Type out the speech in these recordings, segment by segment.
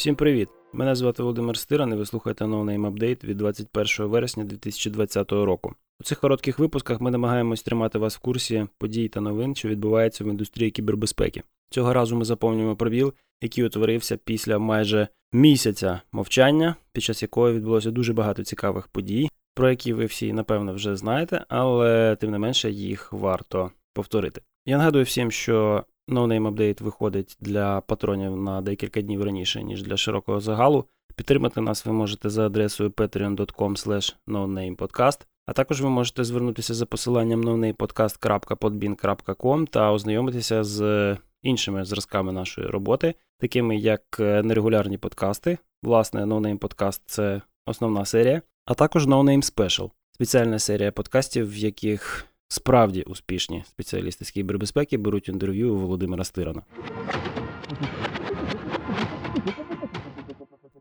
Всім привіт! Мене звати Володимир Стиран і ви слухаєте No Name Update від 21 вересня 2020 року. У цих коротких випусках ми намагаємось тримати вас в курсі подій та новин, що відбуваються в індустрії кібербезпеки. Цього разу ми заповнюємо пробіл, який утворився після майже місяця мовчання, під час якого відбулося дуже багато цікавих подій, про які ви всі напевно вже знаєте, але тим не менше їх варто повторити. Я нагадую всім, що No Name Update виходить для патронів на декілька днів раніше, ніж для широкого загалу. Підтримати нас ви можете за адресою patreon.com nonamepodcast, а також ви можете звернутися за посиланням nonamepodcast.podbean.com та ознайомитися з іншими зразками нашої роботи, такими як нерегулярні подкасти. Власне, No Name Podcast – це основна серія, а також No Name Special – спеціальна серія подкастів, в яких Справді успішні спеціалісти з кібербезпеки беруть інтерв'ю у Володимира Стирана.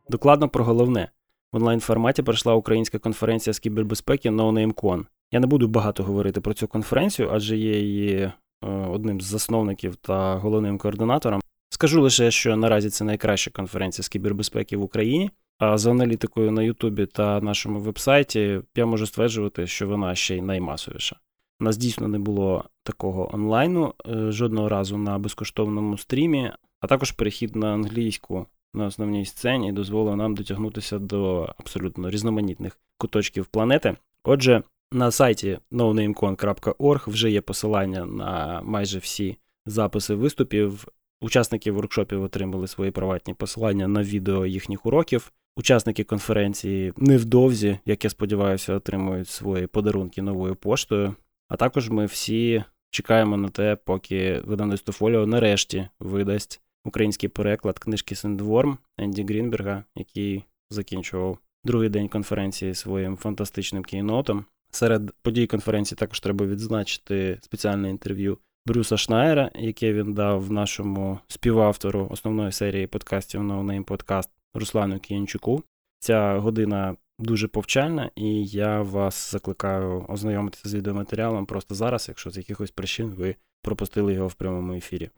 Докладно про головне. В онлайн форматі пройшла українська конференція з кібербезпеки NoNameCon. Я не буду багато говорити про цю конференцію, адже є її е, одним з засновників та головним координатором. Скажу лише, що наразі це найкраща конференція з кібербезпеки в Україні. За аналітикою на Ютубі та нашому вебсайті я можу стверджувати, що вона ще й наймасовіша. У нас дійсно не було такого онлайну е, жодного разу на безкоштовному стрімі, а також перехід на англійську на основній сцені дозволив нам дотягнутися до абсолютно різноманітних куточків планети. Отже, на сайті nonamecon.org вже є посилання на майже всі записи виступів. Учасники воркшопів отримали свої приватні посилання на відео їхніх уроків. Учасники конференції невдовзі, як я сподіваюся, отримують свої подарунки новою поштою. А також ми всі чекаємо на те, поки видавництво Фоліо нарешті видасть український переклад книжки Сендворм Енді Грінберга, який закінчував другий день конференції своїм фантастичним кейнотом. Серед подій конференції також треба відзначити спеціальне інтерв'ю Брюса Шнайера, яке він дав нашому співавтору основної серії подкастів No Name Podcast Руслану Кіянчуку. Ця година дуже повчальна, і я вас закликаю ознайомитися з відеоматеріалом просто зараз, якщо з якихось причин ви пропустили його в прямому ефірі.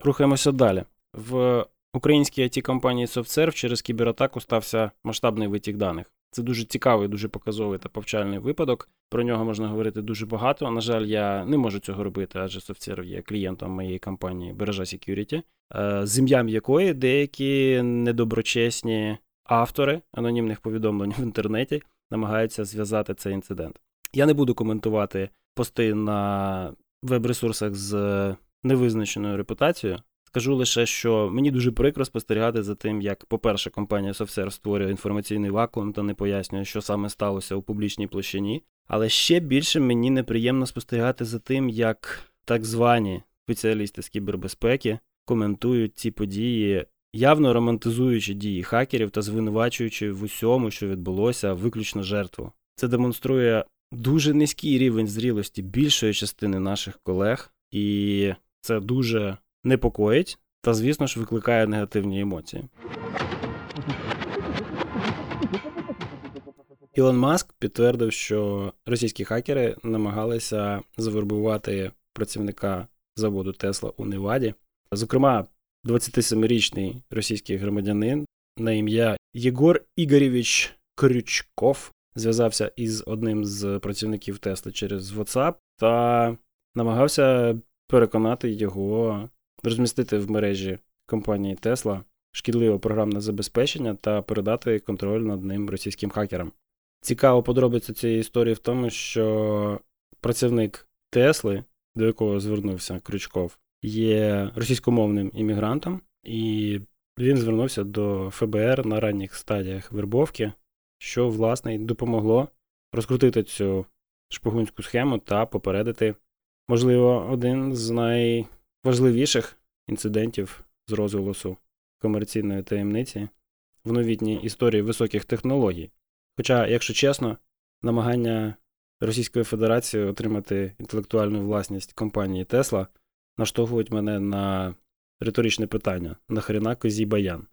Рухаємося далі. В українській it компанії SoftServe через кібератаку стався масштабний витік даних. Це дуже цікавий, дуже показовий та повчальний випадок. Про нього можна говорити дуже багато. На жаль, я не можу цього робити, адже SoftServe є клієнтом моєї компанії Бережа Security, е, з ім'ям якої деякі недоброчесні автори анонімних повідомлень в інтернеті намагаються зв'язати цей інцидент. Я не буду коментувати пости на веб-ресурсах з невизначеною репутацією. Скажу лише, що мені дуже прикро спостерігати за тим, як, по-перше, компанія SoftServe створює інформаційний вакуум та не пояснює, що саме сталося у публічній площині. Але ще більше мені неприємно спостерігати за тим, як так звані спеціалісти з кібербезпеки коментують ці події, явно романтизуючи дії хакерів та звинувачуючи в усьому, що відбулося, виключно жертву. Це демонструє дуже низький рівень зрілості більшої частини наших колег, і це дуже непокоїть та, звісно ж, викликає негативні емоції. Ілон Маск підтвердив, що російські хакери намагалися завербувати працівника заводу Тесла у Неваді. Зокрема, 27-річний російський громадянин на ім'я Єгор Ігорєвич Крючков зв'язався із одним з працівників Тесли через WhatsApp та намагався переконати його розмістити в мережі компанії Tesla шкідливе програмне забезпечення та передати контроль над ним російським хакерам. Цікаво подробиця цієї історії в тому, що працівник Тесли, до якого звернувся Крючков, є російськомовним іммігрантом, і він звернувся до ФБР на ранніх стадіях вербовки, що, власне, допомогло розкрутити цю шпигунську схему та попередити, можливо, один з найважливіших інцидентів з розголосу комерційної таємниці в новітній історії високих технологій. Хоча, якщо чесно, намагання Російської Федерації отримати інтелектуальну власність компанії Тесла наштовхують мене на риторичне питання: нахрена козій баян?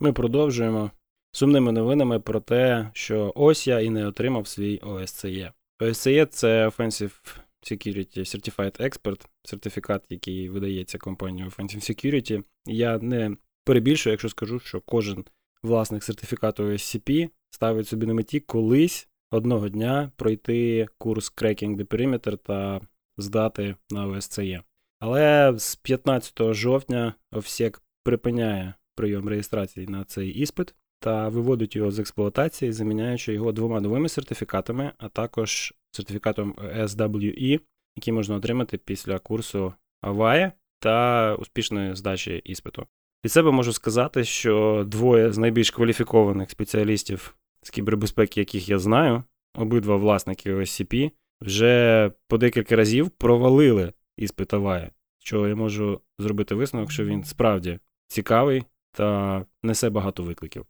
Ми продовжуємо. сумними новинами про те, що ось я і не отримав свій OSCE. OSCE – це Offensive Security Certified Expert, сертифікат, який видається компанією Offensive Security. Я не перебільшую, якщо скажу, що кожен власник сертифікату OSCP ставить собі на меті колись одного дня пройти курс Cracking the Perimeter та здати на OSCE. Але з 15 жовтня OFSEC припиняє прийом реєстрації на цей іспит та виводить його з експлуатації, заміняючи його двома новими сертифікатами, а також сертифікатом SWE, який можна отримати після курсу Авая та успішної здачі іспиту. Від себе можу сказати, що двоє з найбільш кваліфікованих спеціалістів з кібербезпеки, яких я знаю, обидва власники OSCP, вже по декілька разів провалили іспит Авая, що я можу зробити висновок, що він справді цікавий та несе багато викликів.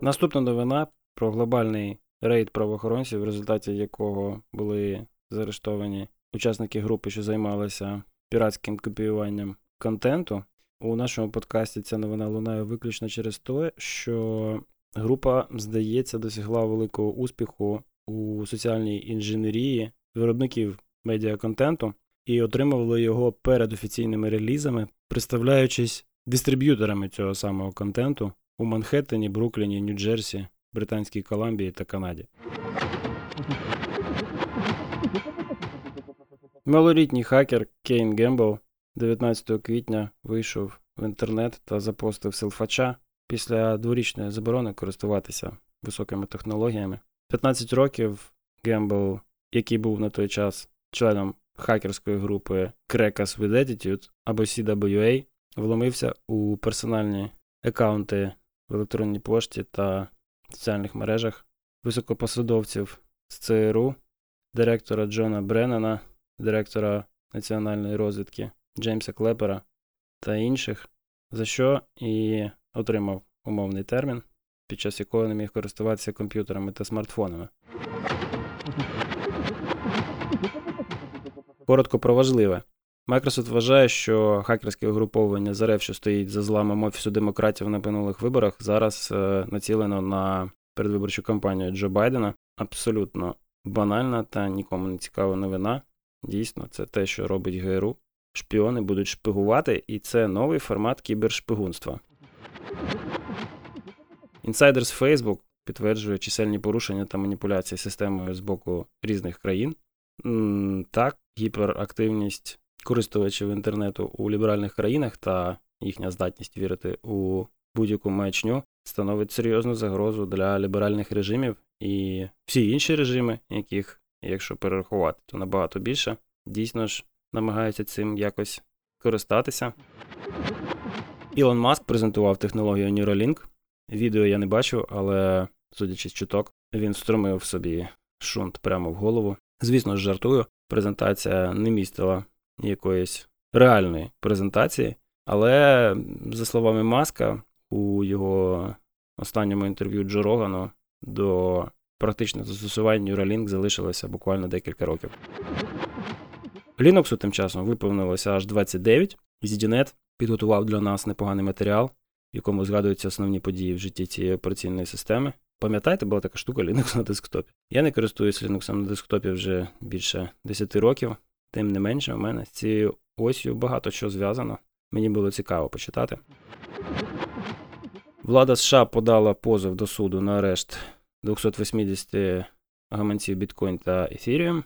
Наступна новина про глобальний рейд правоохоронців, в результаті якого були заарештовані учасники групи, що займалися піратським копіюванням контенту. У нашому подкасті ця новина лунає виключно через те, що група, здається, досягла великого успіху у соціальній інженерії виробників медіаконтенту і отримували його перед офіційними релізами, представляючись дистриб'юторами цього самого контенту у Манхеттені, Брукліні, Нью-Джерсі, Британській Колумбії та Канаді. Малолітній хакер Кейн Гембл 19 квітня вийшов в інтернет та запостив селфача після дворічної заборони користуватися високими технологіями. 15 років Гембл, який був на той час членом хакерської групи Crackers with Attitude або CWA, вломився у персональні аккаунти в електронній пошті та соціальних мережах високопосадовців з ЦРУ, директора Джона Бреннана, директора національної розвідки Джеймса Клепера та інших, за що і отримав умовний термін, під час якого не міг користуватися комп'ютерами та смартфонами. Коротко про важливе. Microsoft вважає, що хакерське угруповання ЗРФ, що стоїть за зламом Офісу демократів на минулих виборах, зараз е, націлено на передвиборчу кампанію Джо Байдена. Абсолютно банальна та нікому не цікава новина. Дійсно, це те, що робить ГРУ. Шпіони будуть шпигувати, і це новий формат кібершпигунства. Інсайдер з Facebook підтверджує чисельні порушення та маніпуляції системою з боку різних країн. Так, гіперактивність користувачів інтернету у ліберальних країнах та їхня здатність вірити у будь-яку маячню становить серйозну загрозу для ліберальних режимів і всі інші режими, яких, якщо перерахувати, то набагато більше, дійсно ж намагаються цим якось користатися. Ілон Маск презентував технологію Neuralink. Відео я не бачу, але, судячи з чуток, він встромив собі шунт прямо в голову. Звісно ж, жартую. Презентація не містила якоїсь реальної презентації, але, за словами Маска, у його останньому інтерв'ю Джо Рогану до практичних застосувань Neuralink залишилося буквально декілька років. Linux тим часом виповнилося аж 29, і ZDNet підготував для нас непоганий матеріал, в якому згадуються основні події в житті цієї операційної системи. Пам'ятаєте, була така штука Linux на десктопі. Я не користуюся Linux на десктопі вже більше 10 років, тим не менше, у мене з цією осью багато що зв'язано. Мені було цікаво почитати. Влада США подала позов до суду на арешт 280 гаманців біткоін та Ethereum,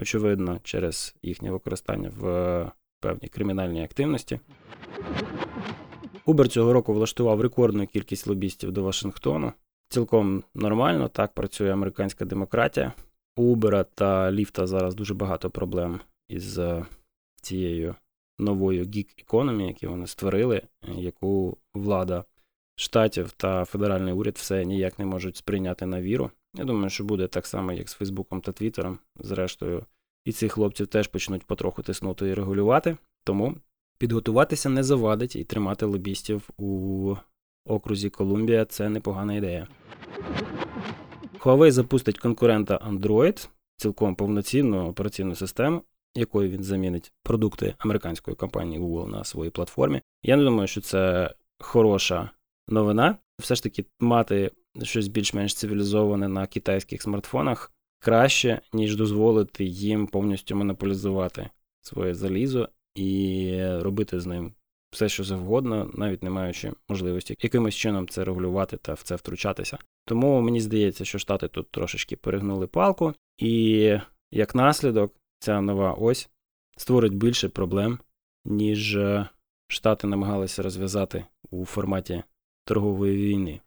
очевидно, через їхнє використання в певній кримінальній активності. Uber цього року влаштував рекордну кількість лобістів до Вашингтону. Цілком нормально, так працює американська демократія. У Uber та Lyft зараз дуже багато проблем із цією новою гік економі, яку вони створили, яку влада штатів та федеральний уряд все ніяк не можуть сприйняти на віру. Я думаю, що буде так само, як з Фейсбуком та Твіттером. Зрештою, і цих хлопців теж почнуть потроху тиснути і регулювати. Тому підготуватися не завадить і тримати лобістів у окрузі Колумбія це непогана ідея. Huawei запустить конкурента Android, цілком повноцінну операційну систему, якою він замінить продукти американської компанії Google на своїй платформі. Я не думаю, що це хороша новина. Все ж таки мати щось більш-менш цивілізоване на китайських смартфонах краще, ніж дозволити їм повністю монополізувати своє залізо і робити з ним все, що завгодно, навіть не маючи можливості якимось чином це регулювати та в це втручатися. Тому мені здається, що штати тут трошечки перегнули палку, і як наслідок, ця нова ось створить більше проблем, ніж е, штати намагалися розв'язати у форматі торгової війни.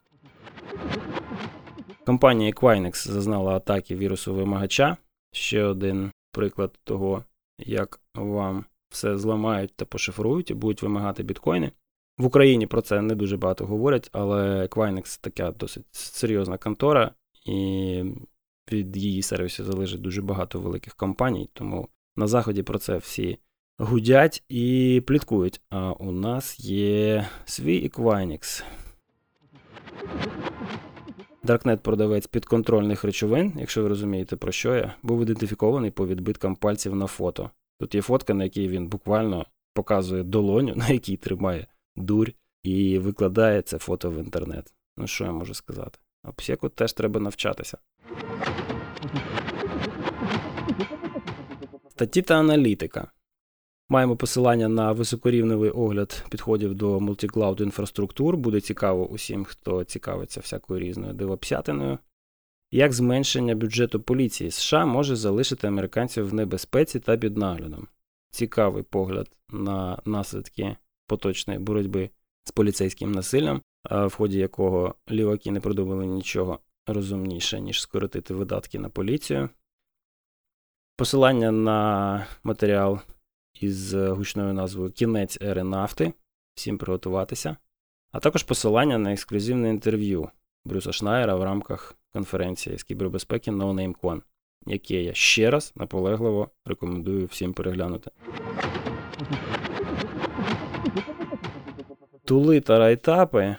Компанія Equinix зазнала атаки вірусу вимагача. Ще один приклад того, як вам все зламають та пошифрують і будуть вимагати біткоїни. В Україні про це не дуже багато говорять, але Equinix така досить серйозна контора, і від її сервісів залежить дуже багато великих компаній, тому на Заході про це всі гудять і пліткують. А у нас є свій Equinix. Даркнет-продавець підконтрольних речовин, якщо ви розумієте, про що я, був ідентифікований по відбиткам пальців на фото. Тут є фотка, на якій він буквально показує долоню, на якій тримає дурь, і викладає це фото в інтернет. Ну що я можу сказати? А теж треба навчатися. Статті та аналітика. Маємо посилання на високорівневий огляд підходів до мультиклауд інфраструктур. Буде цікаво усім, хто цікавиться всякою різною дивопсятиною. Як зменшення бюджету поліції США може залишити американців в небезпеці та під наглядом? Цікавий погляд на наслідки поточної боротьби з поліцейським насиллям, в ході якого ліваки не придумали нічого розумніше, ніж скоротити видатки на поліцію. Посилання на матеріал із гучною назвою Кінець ери нафти. Всім приготуватися. А також посилання на ексклюзивне інтерв'ю Брюса Шнайера в рамках конференції з кібербезпеки NoNameCon, яке я ще раз наполегливо рекомендую всім переглянути. Тули та райтапи,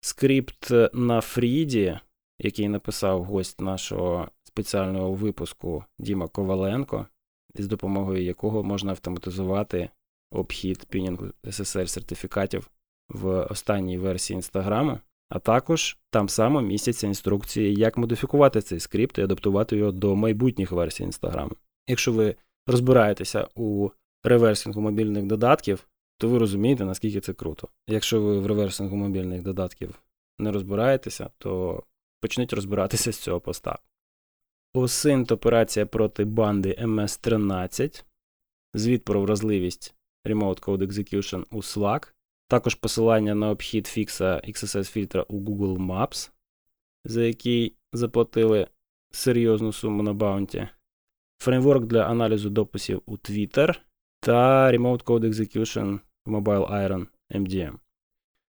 скрипт на Фріді, який написав гость нашого спеціального випуску Діма Коваленко, з допомогою якого можна автоматизувати обхід пінінгу SSL сертифікатів в останній версії інстаграму. А також там само містяться інструкції, як модифікувати цей скрипт і адаптувати його до майбутніх версій інстаграму. Якщо ви розбираєтеся у реверсингу мобільних додатків, то ви розумієте, наскільки це круто. Якщо ви в реверсингу мобільних додатків не розбираєтеся, то почніть розбиратися з цього поста. Осинт операція проти банди MS-13, звіт про вразливість Remote Code Execution у Slack, також посилання на обхід фікса XSS фільтра у Google Maps, за який заплатили серйозну суму на баунті, фреймворк для аналізу дописів у Twitter та Remote Code Execution Mobile Iron MDM.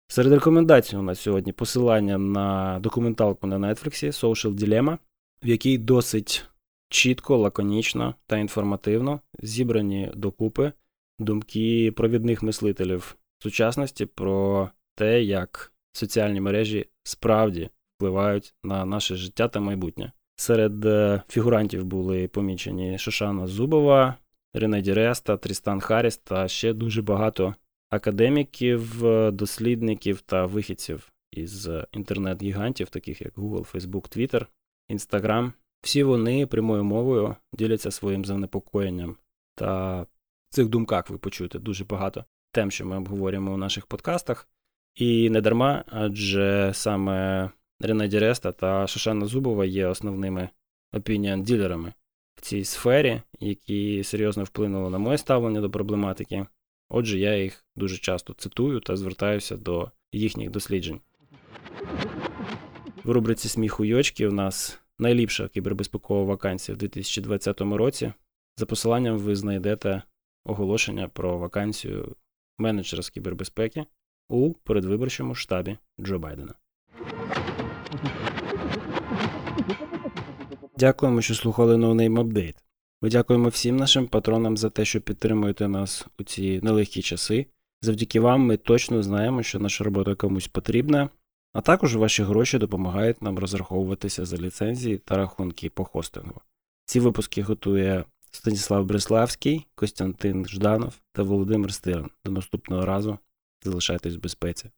Серед рекомендацій у нас сьогодні посилання на документалку на Netflix Social Dilemma, в якій досить чітко, лаконічно та інформативно зібрані докупи думки провідних мислителів сучасності про те, як соціальні мережі справді впливають на наше життя та майбутнє. Серед е, фігурантів були помічені Шошана Зубова, Рене Діреста, Трістан Харріс та ще дуже багато академіків, дослідників та вихідців із інтернет-гігантів, таких як Google, Facebook, Twitter, Instagram. Всі вони прямою мовою діляться своїм занепокоєнням. Та в цих думках ви почуєте дуже багато тем, що ми обговорюємо у наших подкастах. І не дарма, адже саме Рене Діреста та Шошана Зубова є основними опініон-ділерами в цій сфері, які серйозно вплинули на моє ставлення до проблематики. Отже, я їх дуже часто цитую та звертаюся до їхніх досліджень. В рубриці сміху йочки у нас найліпша кібербезпекова вакансія в 2020 році. За посиланням ви знайдете оголошення про вакансію менеджера з кібербезпеки у передвиборчому штабі Джо Байдена. Дякуємо, що слухали No Name Update. Ми дякуємо всім нашим патронам за те, що підтримуєте нас у ці нелегкі часи. Завдяки вам ми точно знаємо, що наша робота комусь потрібна, а також ваші гроші допомагають нам розраховуватися за ліцензії та рахунки по хостингу. Ці випуски готує Станіслав Бреславський, Костянтин Жданов та Володимир Стиран. До наступного разу залишайтесь в безпеці.